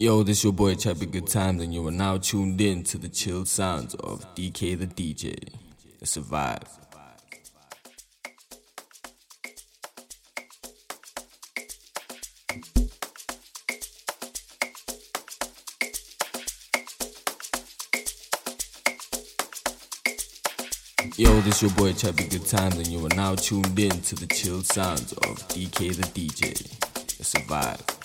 Yo, this your boy Chappy Good Times, and you are now tuned in to the chill sounds of DK the DJ. It's vibe. Yo, this your boy Chappy Good Times, and you are now tuned in to the chill sounds of DK the DJ. It's vibe.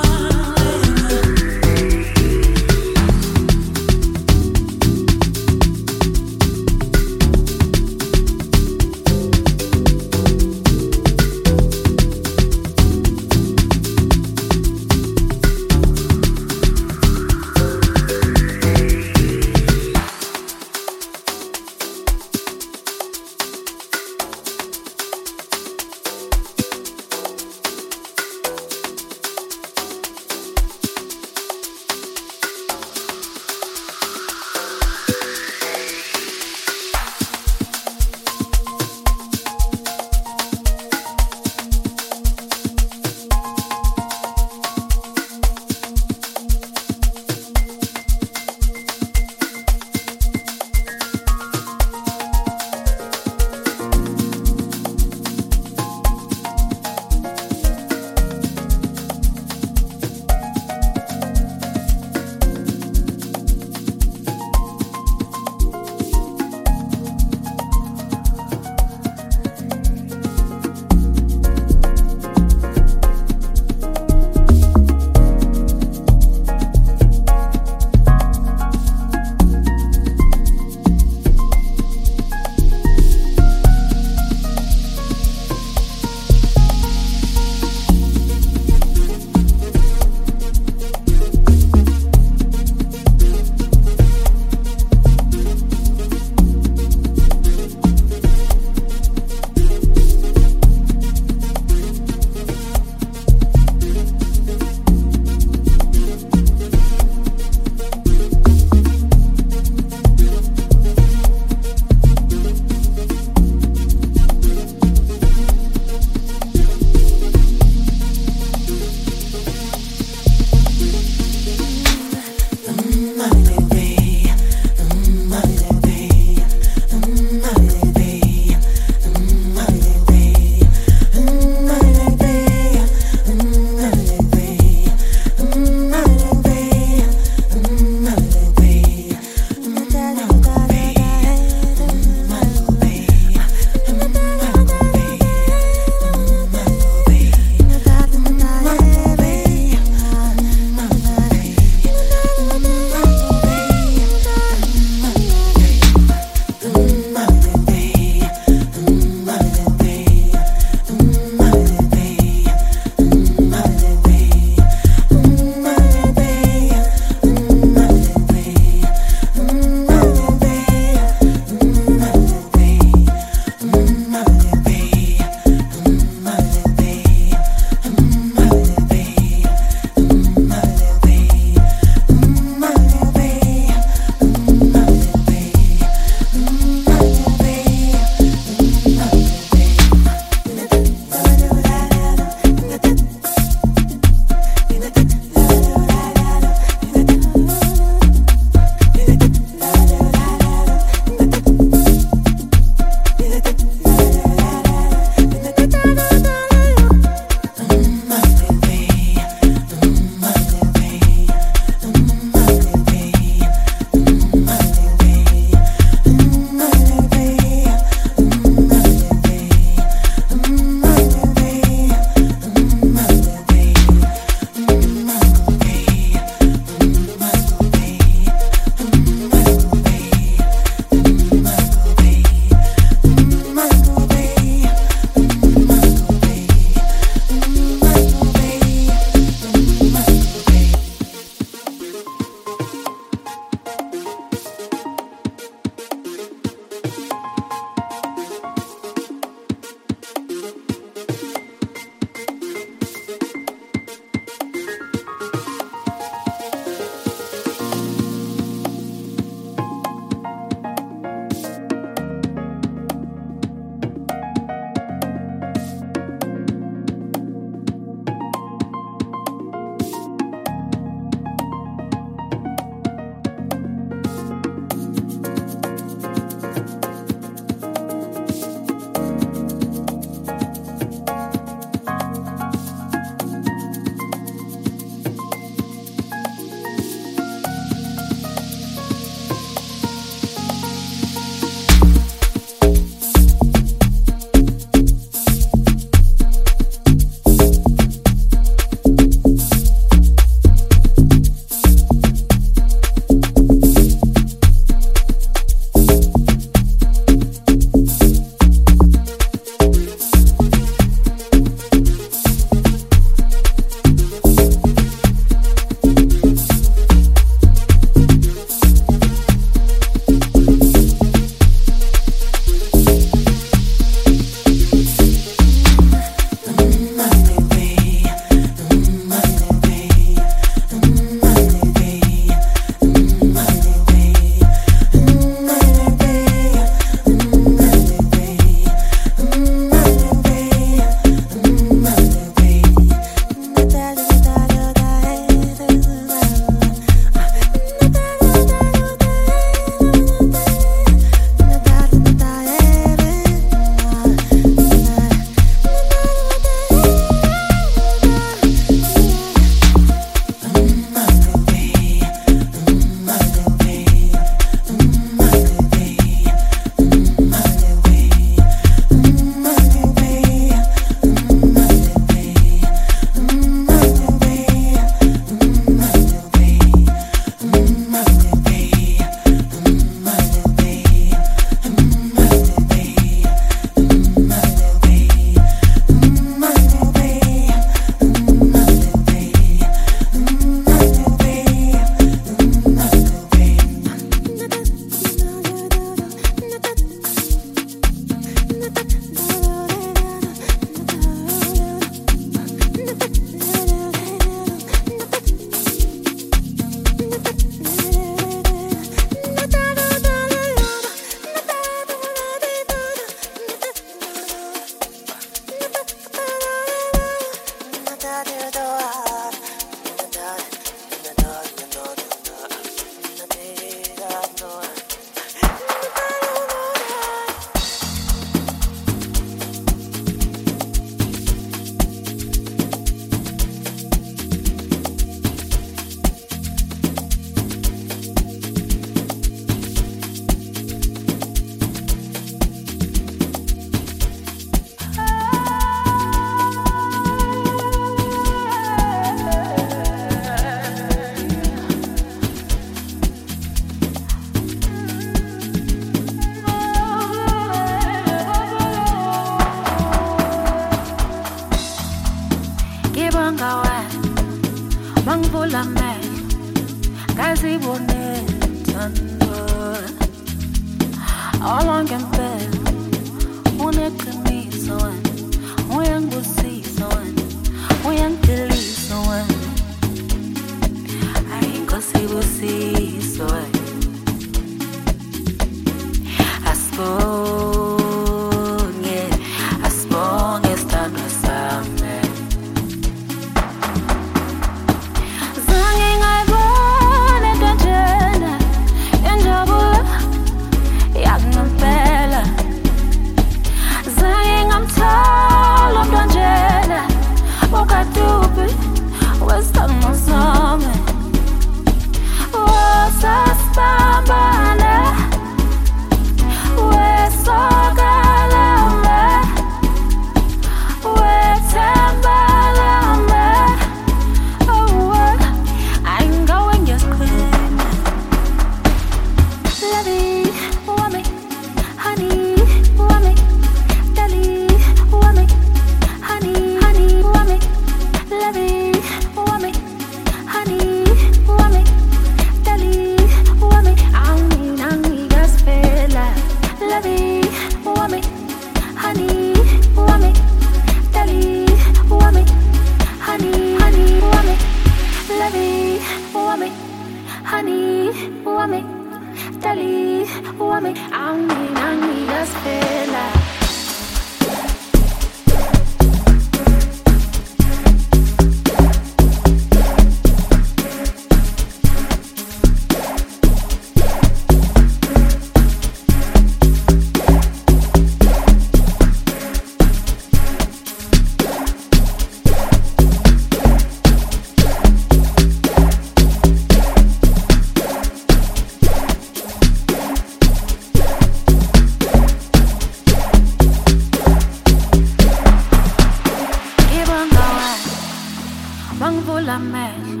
Bangivula amehlo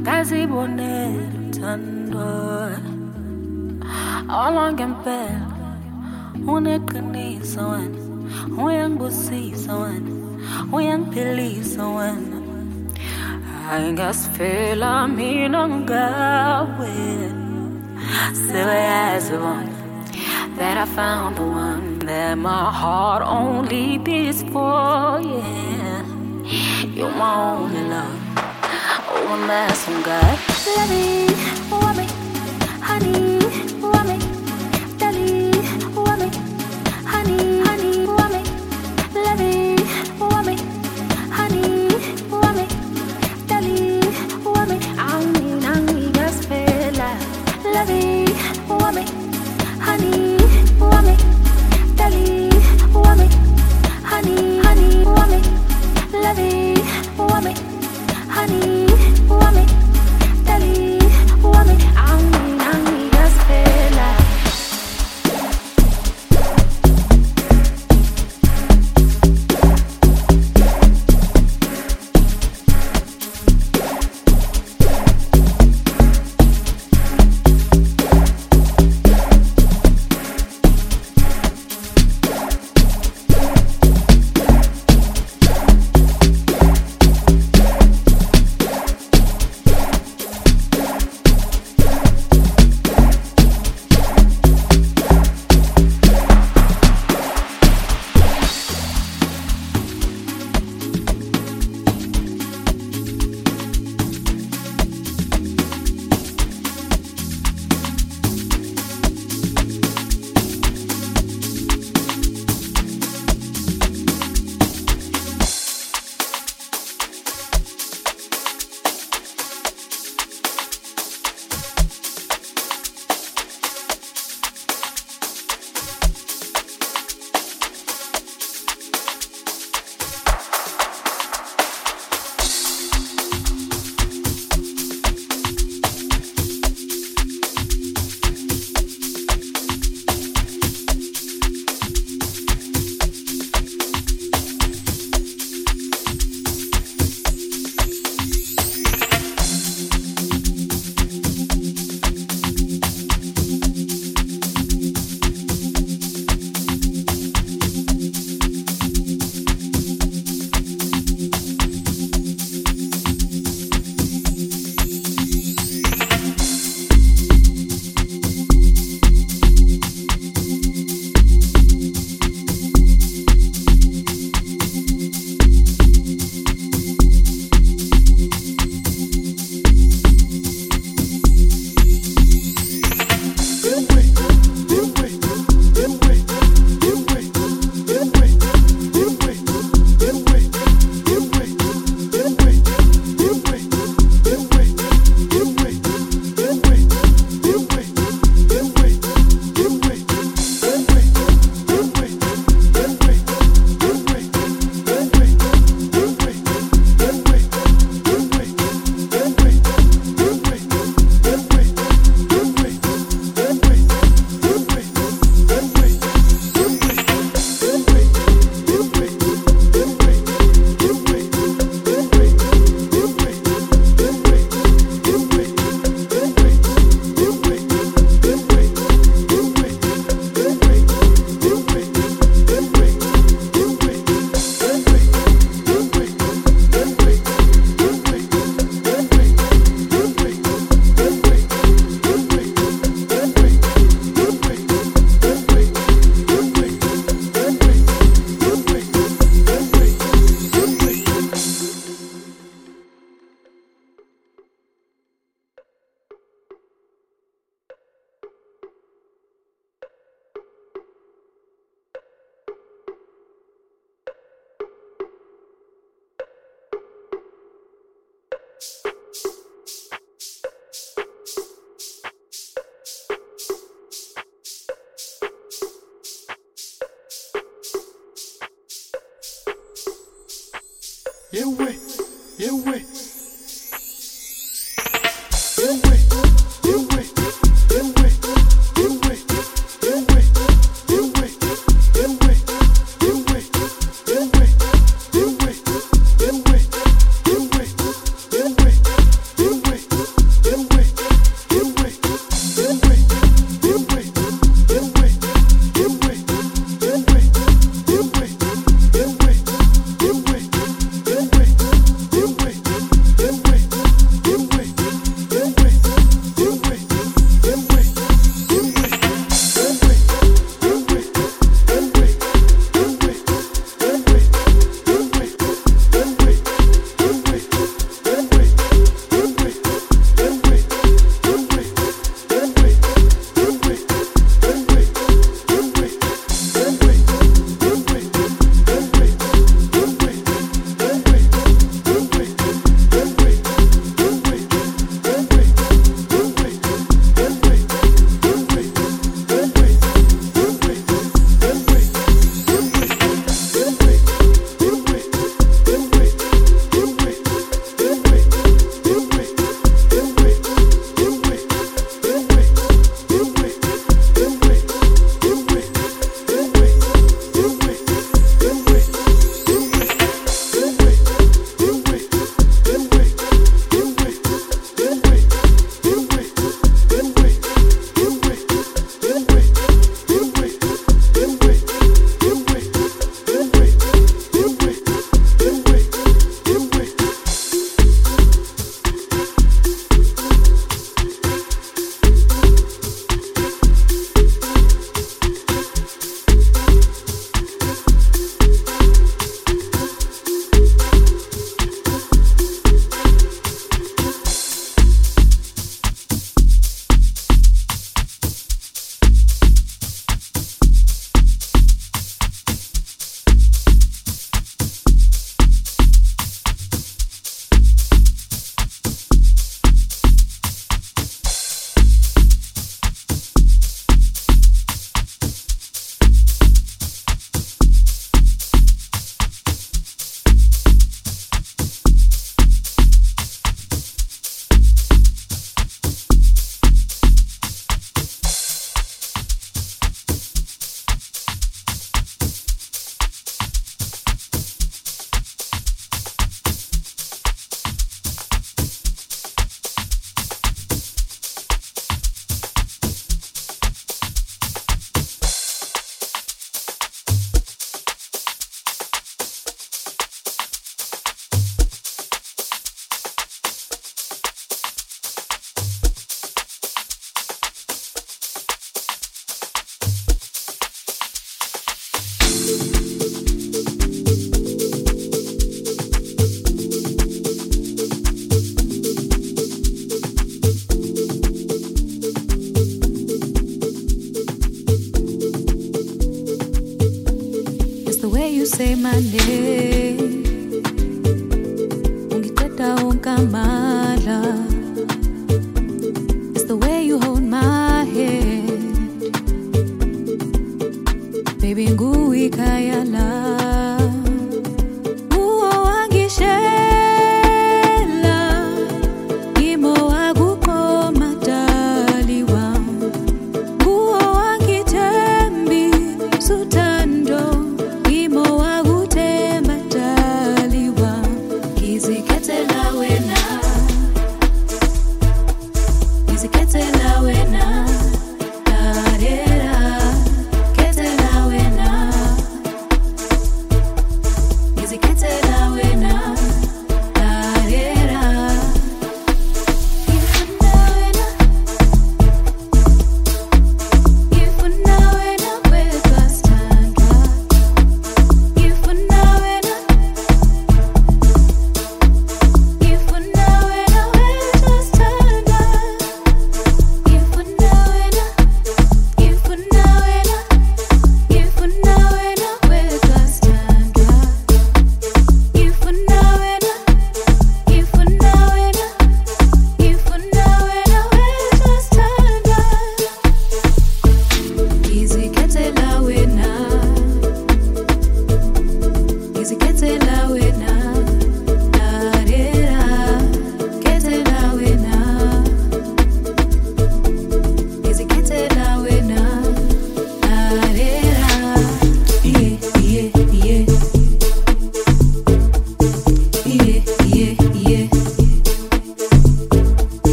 ngazibonela uthando All ngempela uneqiniso wena uyangibusisa wena uyangiphilisa wena hayi ngasifela mina ngawe sebeyazi bona That I found the one that my heart only beats for, yeah. You're my only love. Oh, I'm asking God, me.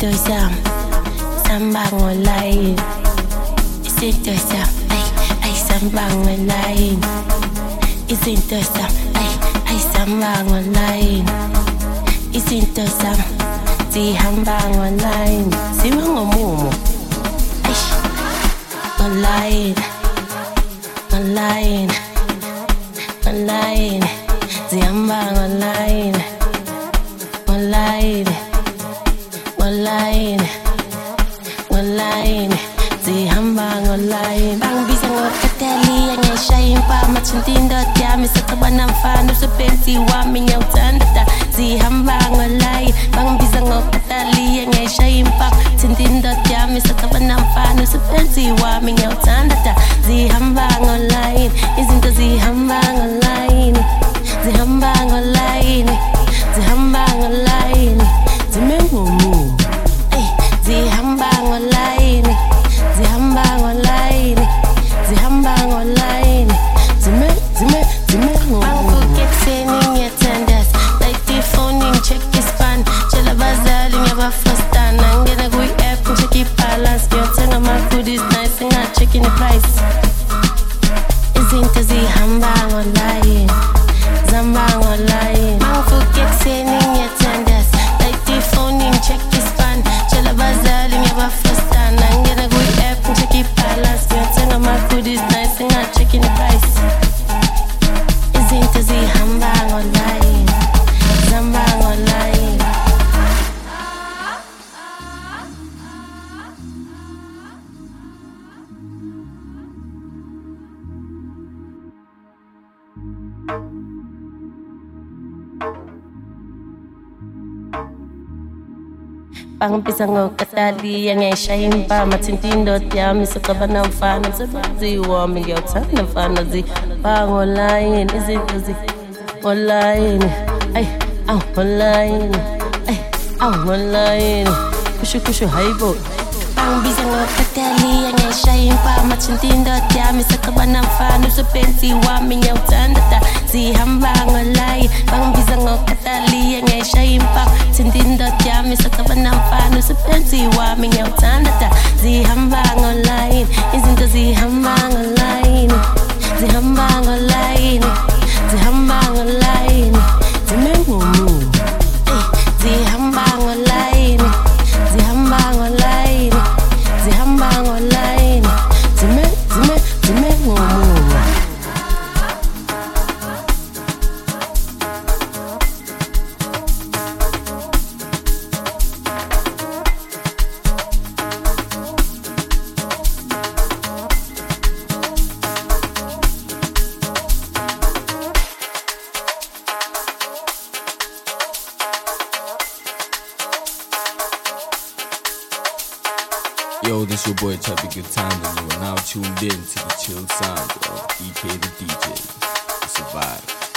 to yourself. Somebody won't lie. Say to yourself, ay, ay, somebody won't lie. Listen to yourself, ay, ay, somebody won't lie. Listen to yourself, see, somebody won't lie. See, man, go move. Ay, won't lie. Won't lie. Won't lie. See, I'm back online. Online online. Online. The zihamba online. Bangibiza ngokukhathali angiyishaya impama thintindoda yami saxaba namfana usepensi wami ngiyawuthanda. The zihamba online. Bangibiza ngokukhathali angiyishaya impama thintindoda yami saxaba namfana usepensi wami ngiyawuthanda. The zihamba online. Izinto zihamba online. The zihamba online. The zihamba online. The zimengu ngokatali angiyayishaya impama thinta indoda yami sicabana mfana msebenzi wami ngiyawuthanda mfana zibangolayini izinto zingolayini ayi awu ngolayini ayi awu ngolayini kusho kusho hayibo bangibiza ngokatali angiyayishaya impama thinta indoda yami sicabana mfana msebenzi wami ngiyawuthanda zihamba ngolayini bangibiza ngokatali angiyayishaya impama thinta indoda yami sicabana mfana msebenzi wami ngiyawuthanda zihamba ngolayini izinto zihamba ngolayini zihamba ngolayini zihamba ngolayini zime your boy Chubby Good Times, and you are now tuned in to the chill sounds of EK the DJ. It's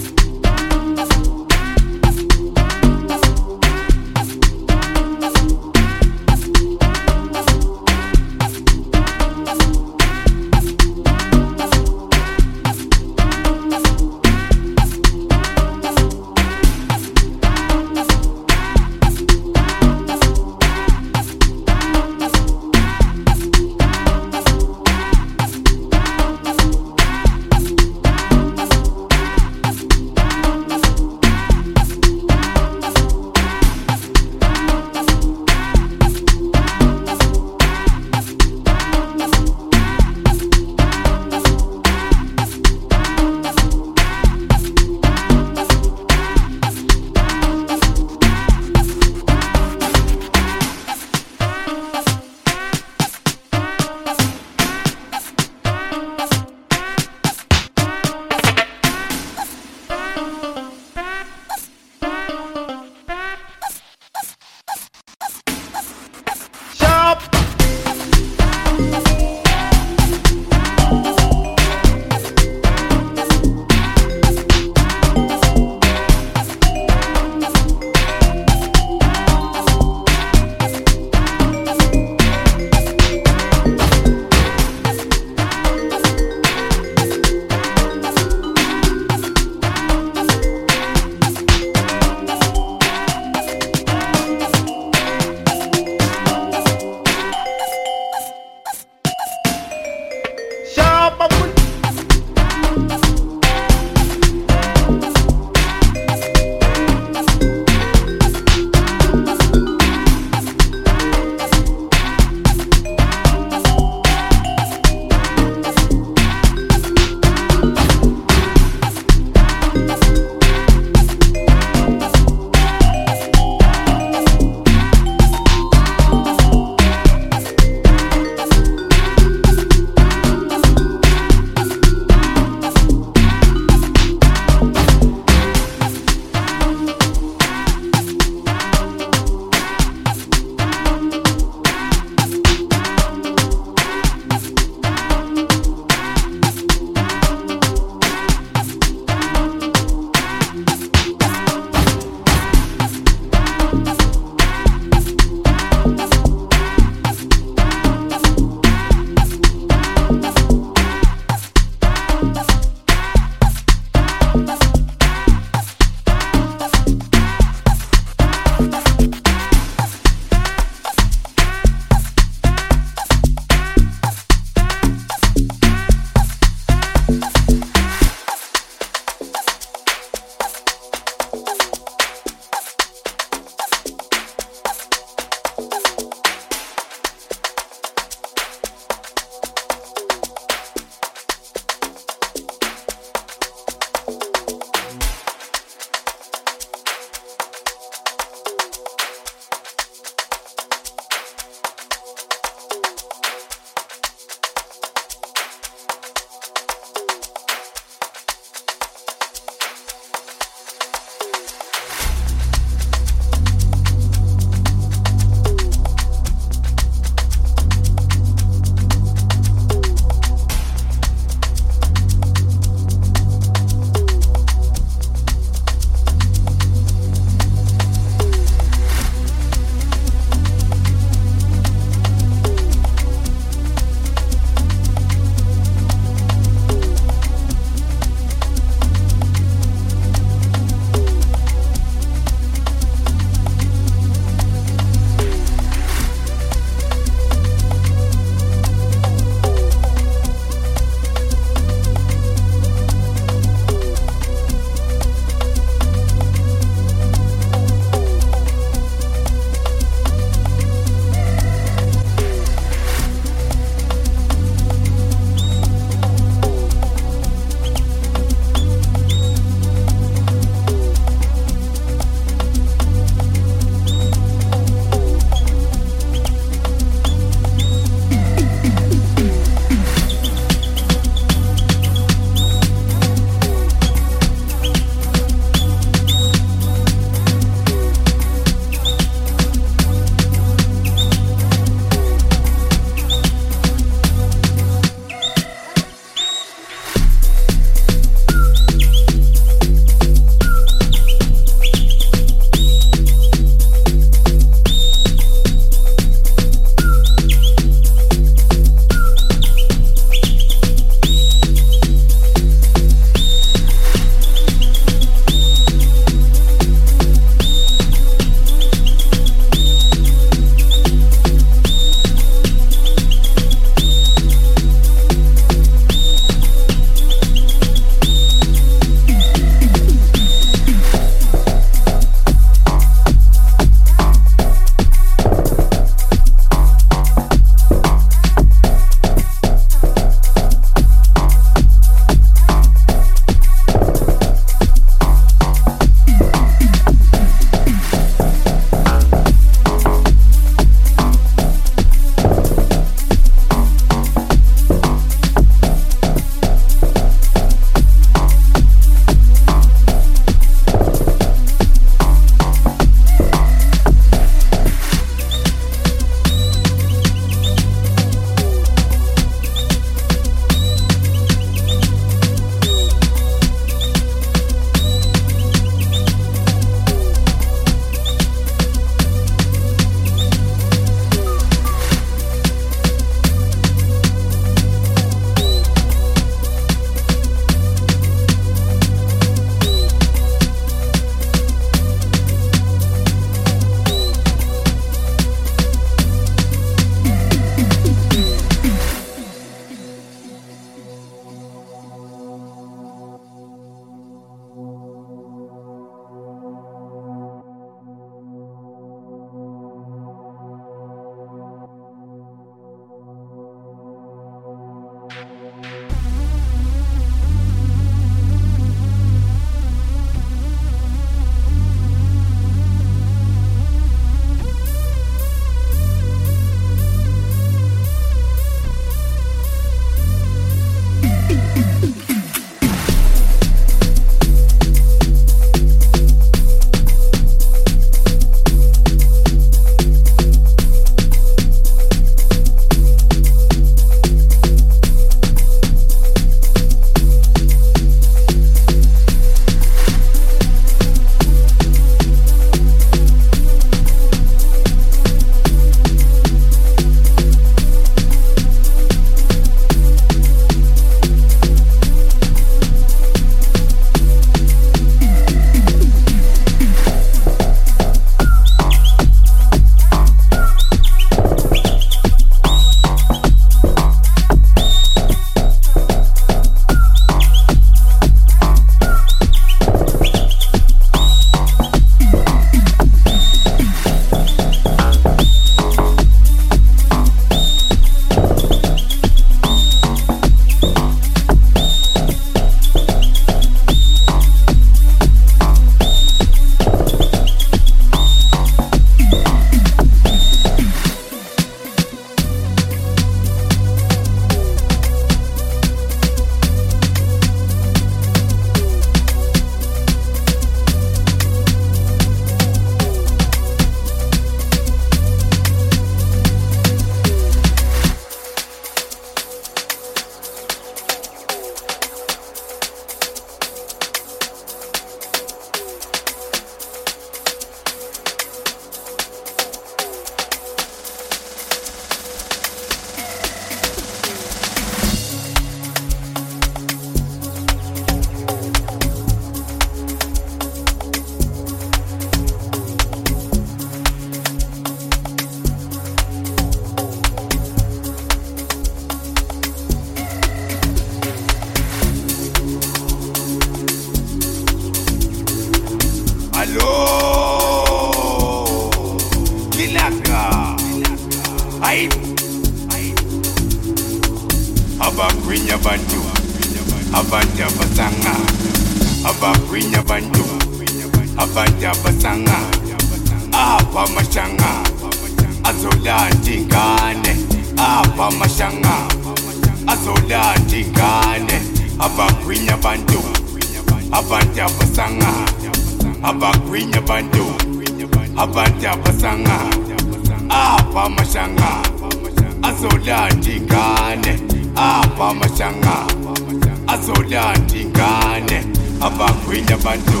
abagwenya bantu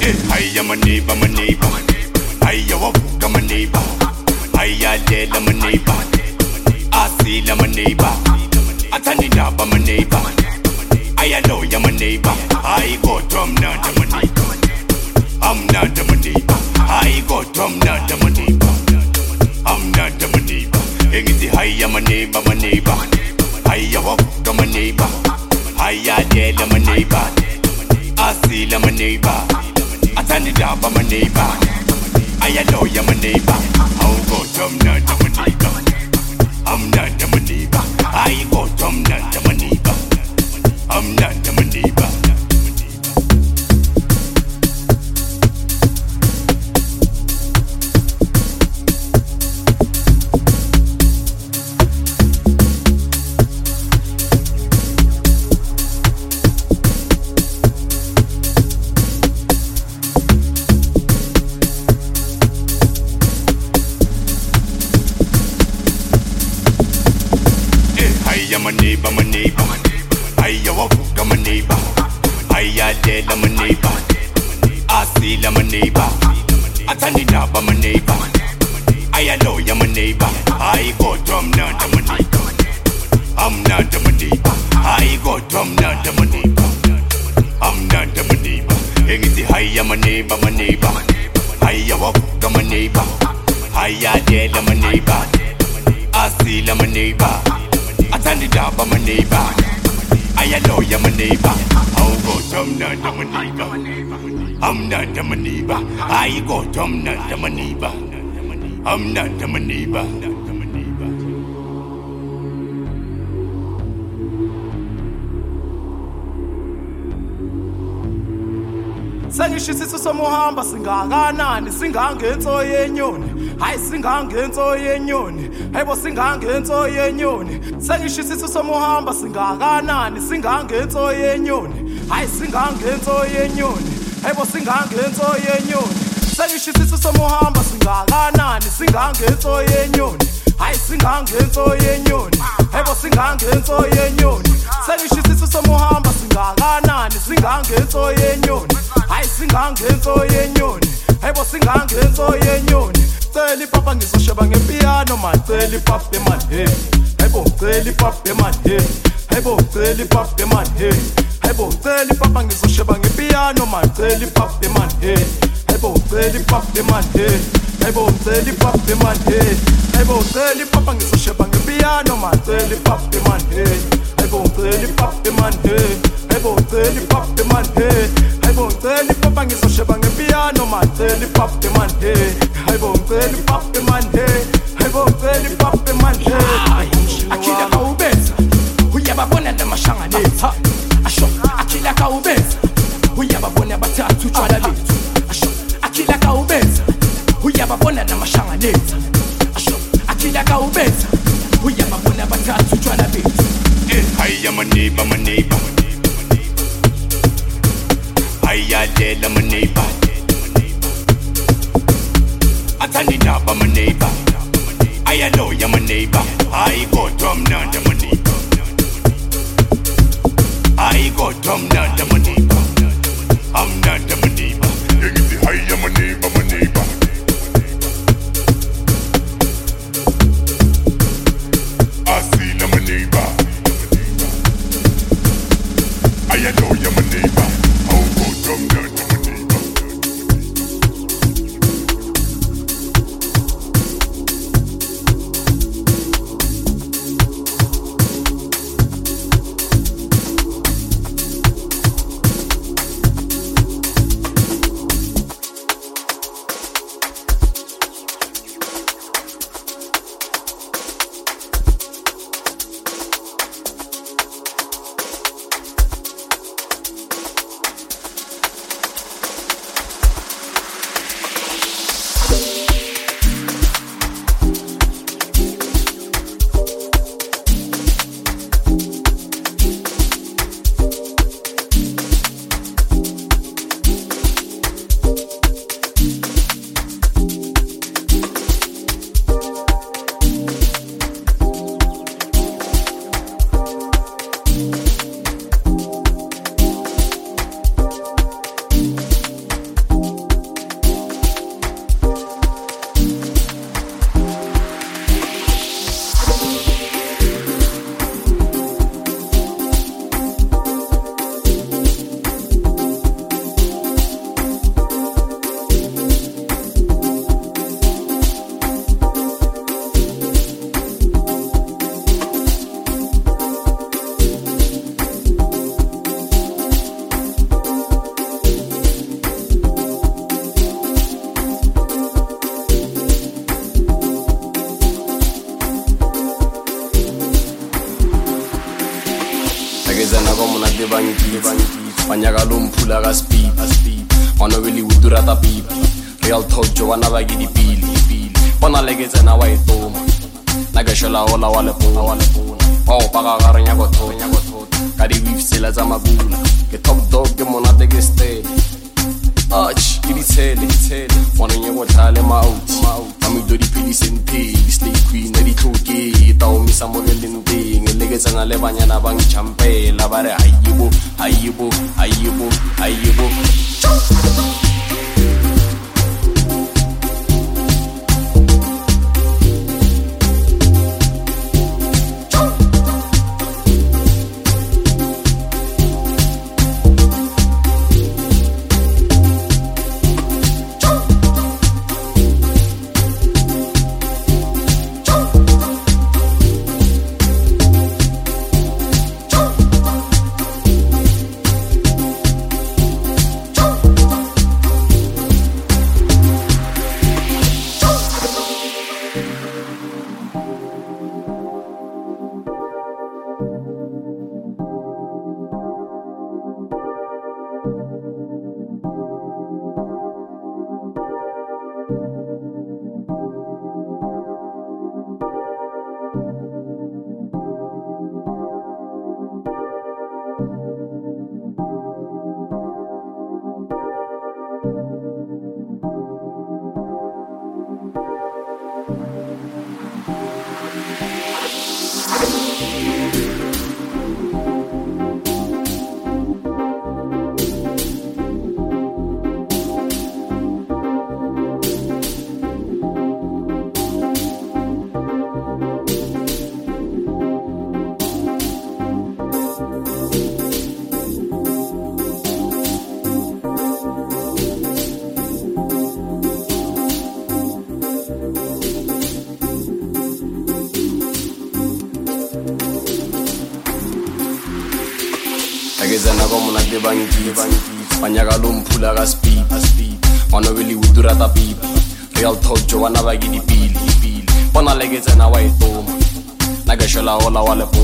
eh, haiya maneiba maneiba haiya wavuka maneiba haiyalela maneiba asila maneiba athandindaba maneiba ayaloya maneiba hayi kodwa mnanda maneiba amnanda maneiba hayi kodwa mnanda maneiba amnanda maneiba engithi haiya maneiba maneiba haiya wavuka maneiba Aya je da my neighbor. Asi la my neighbor. Atani da ba my neighbor. Aya lo ya my neighbor. How go jump na da my neighbor. Neighbor. Amnandi my neighbor. sengisho isisu somuhamba singakanani? Singangenso yenyoni. Hayi singangenso yenyoni. Hayibo singangenso yenyoni. Sengisho isisu somuhamba singakanani? Singangenso yenyoni. Hayi singangenso yenyoni. Hayibo singangenso yenyoni. selishisiso somuhamba singakanani singangenso yenyoni. Hayi singangenso yenyoni. Hebo singangenso yenyoni. Selishisiso somuhamba singakanani singangenso yenyoni. Hayi singangenso yenyoni. Hebo singangenso yenyoni. Cela ipapa ngizosheba ngepiyano macela ipapa emanheni hebo cela ipapa emanheni hebo cela ipapa emanheni hebo cela ipapa ngizosheba ngepiyano macela ipapa emanheni ipapa man hey hayibo cela ipapa man hey hayibo cela ipapa ngizosheba ngempiyano man hey hayibo cela ipapa man hey hayibo cela ipapa man hey hayibo cela ipapa ngizosheba ngempiyano man cela ipapa man hey hayibo cela ipapa man hey hayibo cela tele ngwana nye botlhale maothi a medodi phediseng phedi stay queen ya ditlhoke taomisa mo re leng teng le ke tsena le banyana ba ntšhampela ba you, I you, aibo you. la vale.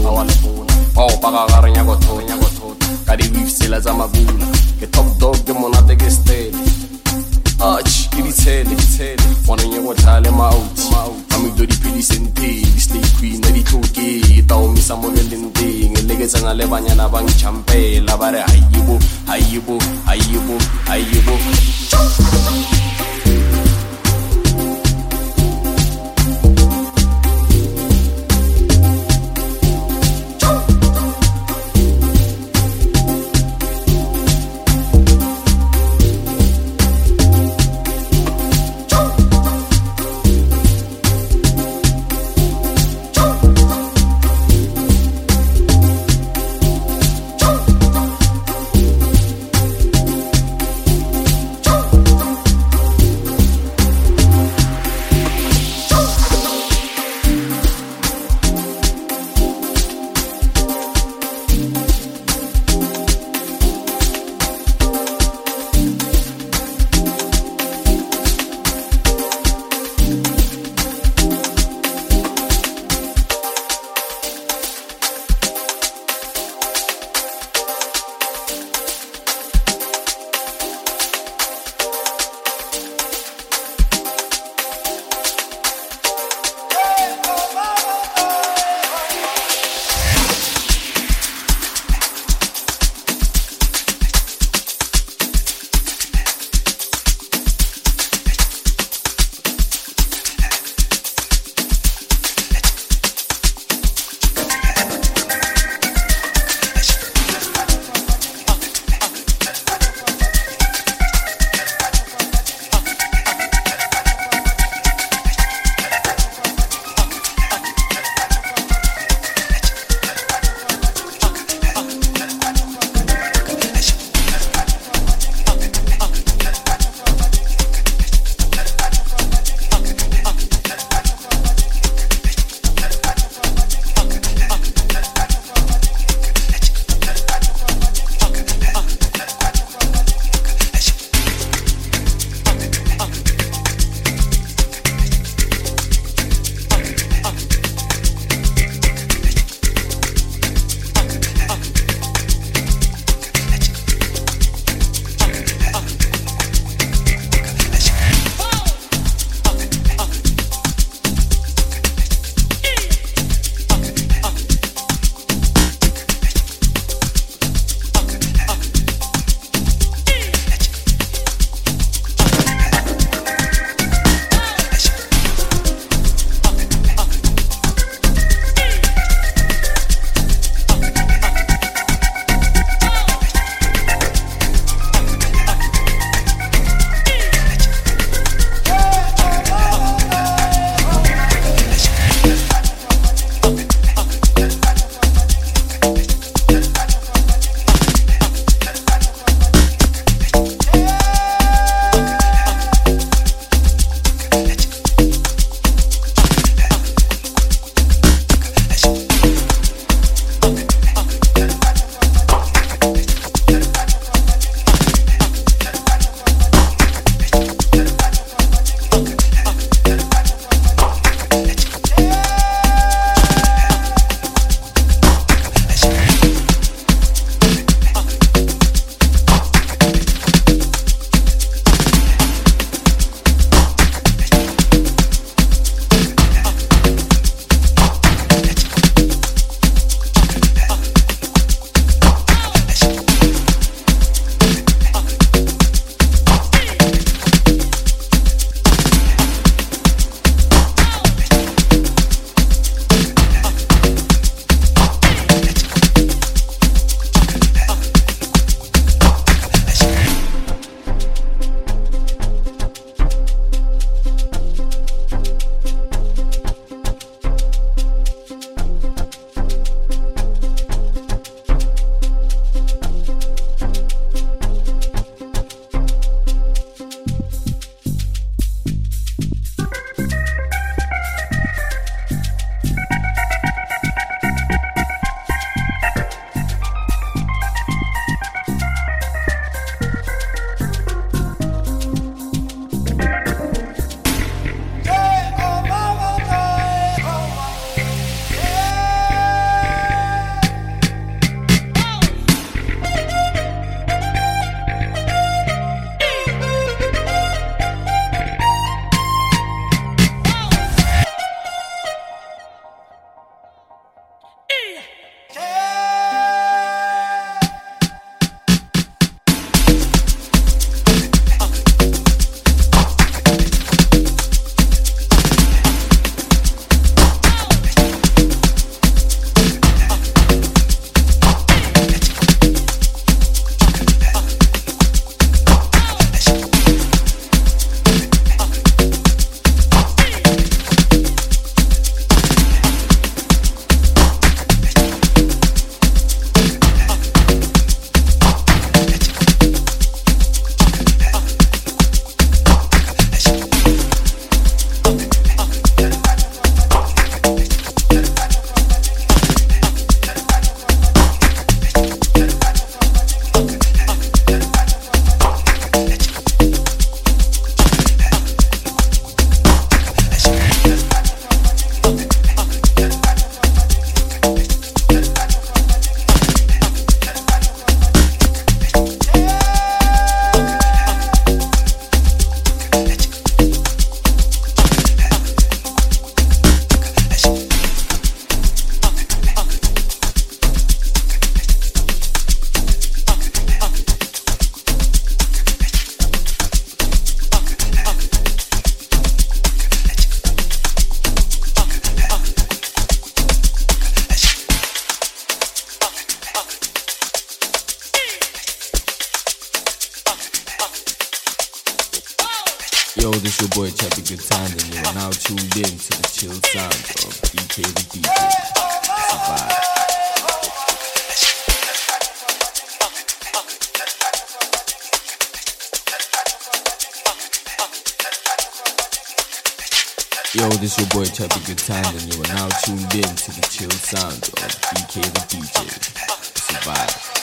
Yo, this your boy Chubby Good Time, and you are now tuned in to the chill sound of BK the DJ. Survive.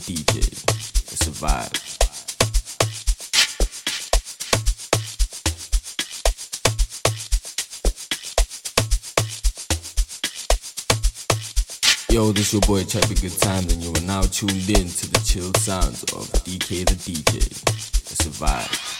DJ. It's. Yo, this your boy Check Good Times, and you are now tuned in to the chill sounds of DK the DJ. It's survive.